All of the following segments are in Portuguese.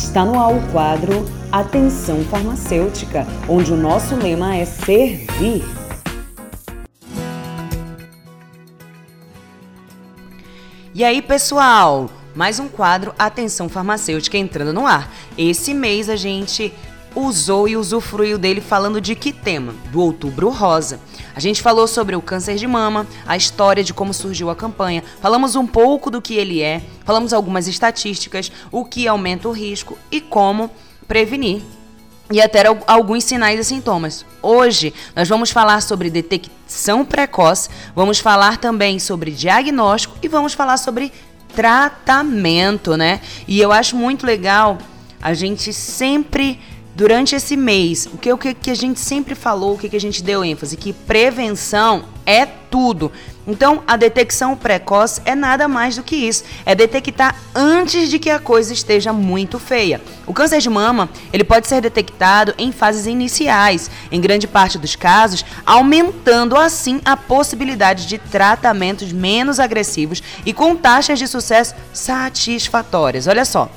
Está no ar o quadro Atenção Farmacêutica, onde o nosso lema é servir. E aí, pessoal? Mais um quadro Atenção Farmacêutica entrando no ar. Esse mês a gente usou e usufruiu dele falando de que tema? Do Outubro Rosa. A gente falou sobre o câncer de mama, a história de como surgiu a campanha, falamos um pouco do que ele é, falamos algumas estatísticas, o que aumenta o risco e como prevenir. E até alguns sinais e sintomas. Hoje nós vamos falar sobre detecção precoce, vamos falar também sobre diagnóstico e vamos falar sobre tratamento, né? E eu acho muito legal a gente sempre durante esse mês, o que, o que a gente sempre falou, o que a gente deu ênfase, que prevenção é tudo. Então, a detecção precoce é nada mais do que isso, é detectar antes de que a coisa esteja muito feia. O câncer de mama, ele pode ser detectado em fases iniciais, em grande parte dos casos, aumentando assim a possibilidade de tratamentos menos agressivos e com taxas de sucesso satisfatórias. Olha só,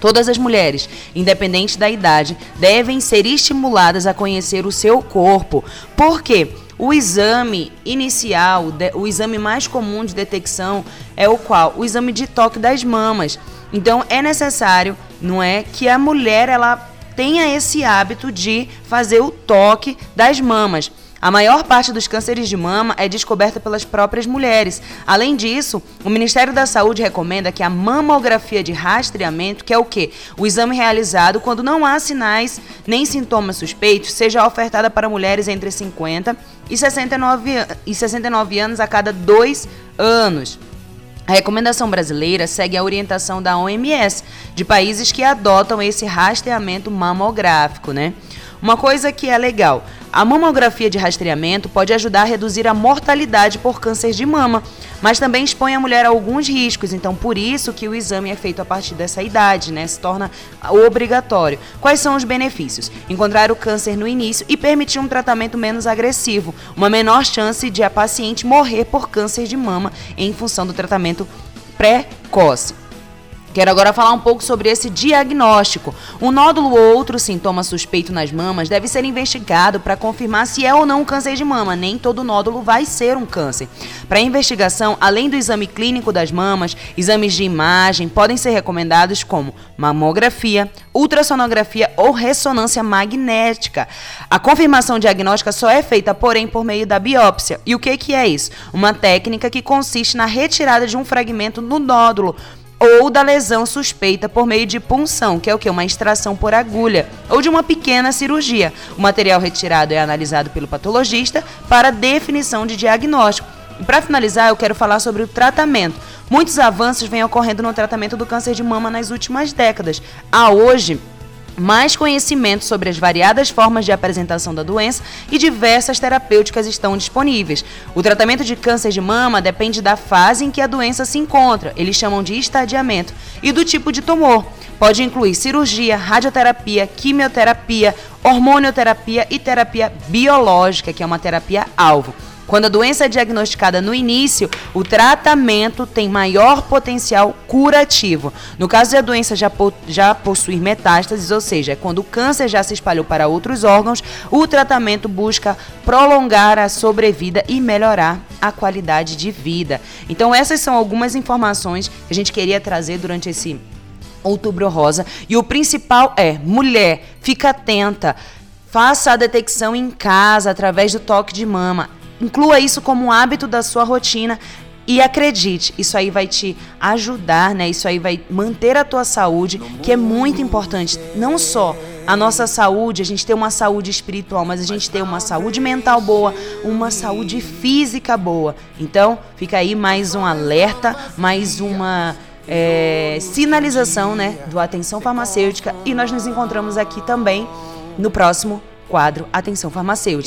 Todas as mulheres, independente da idade, devem ser estimuladas a conhecer o seu corpo. Por quê? O exame inicial, o exame mais comum de detecção é o qual? O exame de toque das mamas. Então é necessário, não é, que a mulher ela tenha esse hábito de fazer o toque das mamas. A maior parte dos cânceres de mama é descoberta pelas próprias mulheres. Além disso, o Ministério da Saúde recomenda que a mamografia de rastreamento, que é o quê? O exame realizado quando não há sinais nem sintomas suspeitos, seja ofertada para mulheres entre 50 e 69, e 69 anos a cada dois anos. A recomendação brasileira segue a orientação da OMS, de países que adotam esse rastreamento mamográfico, né? Uma coisa que é legal, a mamografia de rastreamento pode ajudar a reduzir a mortalidade por câncer de mama, mas também expõe a mulher a alguns riscos, então por isso que o exame é feito a partir dessa idade, né? Se torna obrigatório. Quais são os benefícios? Encontrar o câncer no início e permitir um tratamento menos agressivo, uma menor chance de a paciente morrer por câncer de mama em função do tratamento precoce. Quero agora falar um pouco sobre esse diagnóstico. Um nódulo ou outro sintoma suspeito nas mamas deve ser investigado para confirmar se é ou não um câncer de mama. Nem todo nódulo vai ser um câncer. Para investigação, além do exame clínico das mamas, exames de imagem podem ser recomendados como mamografia, ultrassonografia ou ressonância magnética. A confirmação diagnóstica só é feita, porém, por meio da biópsia. E o que, que é isso? Uma técnica que consiste na retirada de um fragmento no nódulo ou da lesão suspeita por meio de punção, que é o que? Uma extração por agulha, ou de uma pequena cirurgia. O material retirado é analisado pelo patologista para definição de diagnóstico. E para finalizar, eu quero falar sobre o tratamento. Muitos avanços vêm ocorrendo no tratamento do câncer de mama nas últimas décadas. Há hoje mais conhecimento sobre as variadas formas de apresentação da doença e diversas terapêuticas estão disponíveis. O tratamento de câncer de mama depende da fase em que a doença se encontra, eles chamam de estadiamento, e do tipo de tumor. Pode incluir cirurgia, radioterapia, quimioterapia, hormonioterapia e terapia biológica, que é uma terapia alvo. Quando a doença é diagnosticada no início, o tratamento tem maior potencial curativo. No caso de a doença já, po já possuir metástases, ou seja, é quando o câncer já se espalhou para outros órgãos, o tratamento busca prolongar a sobrevida e melhorar a qualidade de vida. Então, essas são algumas informações que a gente queria trazer durante esse Outubro Rosa. E o principal é: mulher, fica atenta. Faça a detecção em casa através do toque de mama. Inclua isso como um hábito da sua rotina e acredite, isso aí vai te ajudar, né? Isso aí vai manter a tua saúde, que é muito importante. Não só a nossa saúde, a gente ter uma saúde espiritual, mas a gente ter uma saúde mental boa, uma saúde física boa. Então, fica aí mais um alerta, mais uma é, sinalização, né, do Atenção Farmacêutica. E nós nos encontramos aqui também no próximo quadro Atenção Farmacêutica.